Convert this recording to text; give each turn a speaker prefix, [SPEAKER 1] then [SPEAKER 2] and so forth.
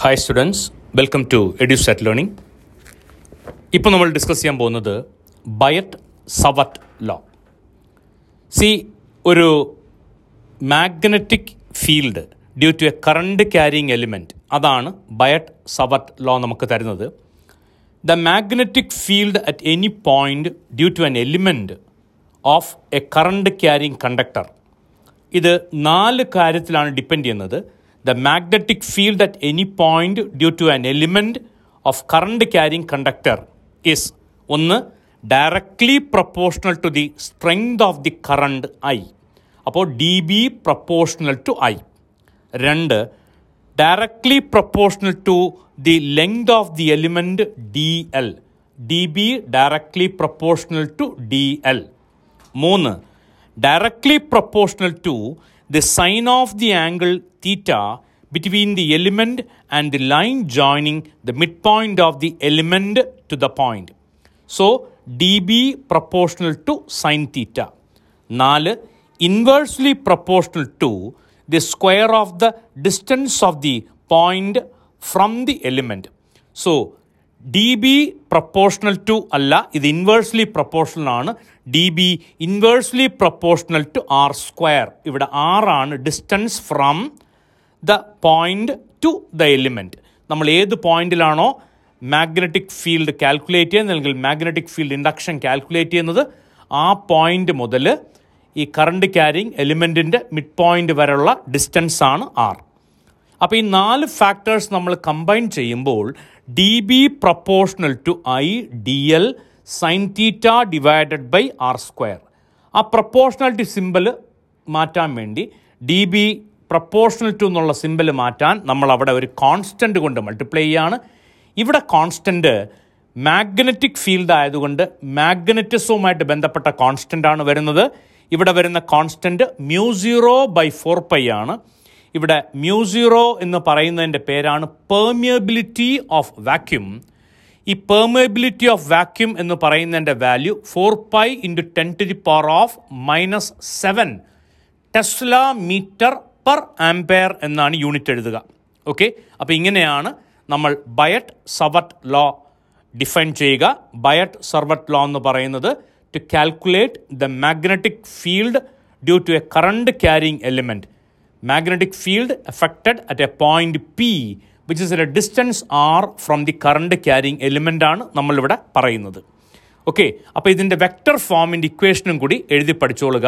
[SPEAKER 1] Hi students welcome to Eduset learning ഇപ്പോൾ നമ്മൾ discuss ചെയ്യാൻ പോകുന്നത് ബയറ്റ് സവറ്റ് ലോ സി ഒരു magnetic field due to a current carrying element അതാണ് Biot Savart law നമുക്ക് തരുന്നത്. The magnetic field at any point due to an element of a current carrying conductor ഇത് നാല് കാര്യത്തിലാണ് depend ചെയ്യുന്നത്. The magnetic field at any point due to an element of current carrying conductor is ഒന്ന് directly proportional to the strength of the current I അപ്പോൾ D B proportional to I രണ്ട് directly proportional to the length of the element D L D B directly proportional to D L മൂന്ന് directly proportional to the sine of the angle theta between the element and the line joining the midpoint of the element to the point. So, dB proportional to sine theta. നാല് inversely proportional to the square of the distance of the point from the element so D B proportional to അല്ല ഇത് inversely proportional ആണ് D B inversely proportional to R square ഇവിടെ R ആണ് distance from the point to the element നമ്മൾ ഏത് പോയിന്റിലാണോ magnetic field calculate ചെയ്യുന്നത് അല്ലെങ്കിൽ magnetic field induction calculate ചെയ്യുന്നത് ആ പോയിന്റ് മുതൽ ഈ കറണ്ട് ക്യാരിങ് എലിമെന്റിന്റെ മിഡ് പോയിന്റ് വരെയുള്ള ഡിസ്റ്റൻസ് ആണ് ആർ അപ്പോൾ ഈ നാല് ഫാക്ടേഴ്സ് നമ്മൾ കമ്പൈൻ ചെയ്യുമ്പോൾ D B proportional to I D L sine theta divided by R square. ആ പ്രപ്പോർഷണാലിറ്റി സിമ്പിൾ മാറ്റാൻ വേണ്ടി ഡി ബി പ്രപ്പോർഷണൽ ടു എന്നുള്ള സിമ്പിൾ മാറ്റാൻ നമ്മൾ അവിടെ ഒരു കോൺസ്റ്റന്റ് കൊണ്ട് മൾട്ടിപ്ലൈ ചെയ്യാണ്. ഇവിടെ കോൺസ്റ്റന്റ് മാഗ്നറ്റിക് ഫീൽഡ് ആയതുകൊണ്ട് മാഗ്നറ്റിസവുമായിട്ട് ബന്ധപ്പെട്ട കോൺസ്റ്റന്റ് ആണ് വരുന്നത്. ഇവിടെ വരുന്ന constant mu zero by four pi ആണ്. ഇവിടെ മ്യൂ സീറോ എന്ന് പറയുന്നതിന്റെ പേരാണ് പെർമിയബിലിറ്റി ഓഫ് വാക്യൂം ഈ പെർമിയബിലിറ്റി ഓഫ് വാക്യൂം എന്ന് പറയുന്നതിന്റെ value four pi into ten to the power of minus seven tesla metre per ampere എന്നാണ് യൂണിറ്റ് എഴുതുക. ഓക്കെ അപ്പോൾ ഇങ്ങനെയാണ് നമ്മൾ ബയറ്റ് സവറ്റ് ലോ ഡിഫൈൻ ചെയ്യുക. ബയറ്റ് സർവറ്റ് ലോ എന്ന് പറയുന്നത് to calculate the magnetic field due to a current carrying element magnetic field effected at a point P which is a distance R from the current carrying ആണ് നമ്മളിവിടെ പറയുന്നത്. Okay അപ്പോൾ ഇതിന്റെ vector ഫോമിന്റെ ഇക്വേഷനും കൂടി എഴുതി പഠിച്ചോളുക.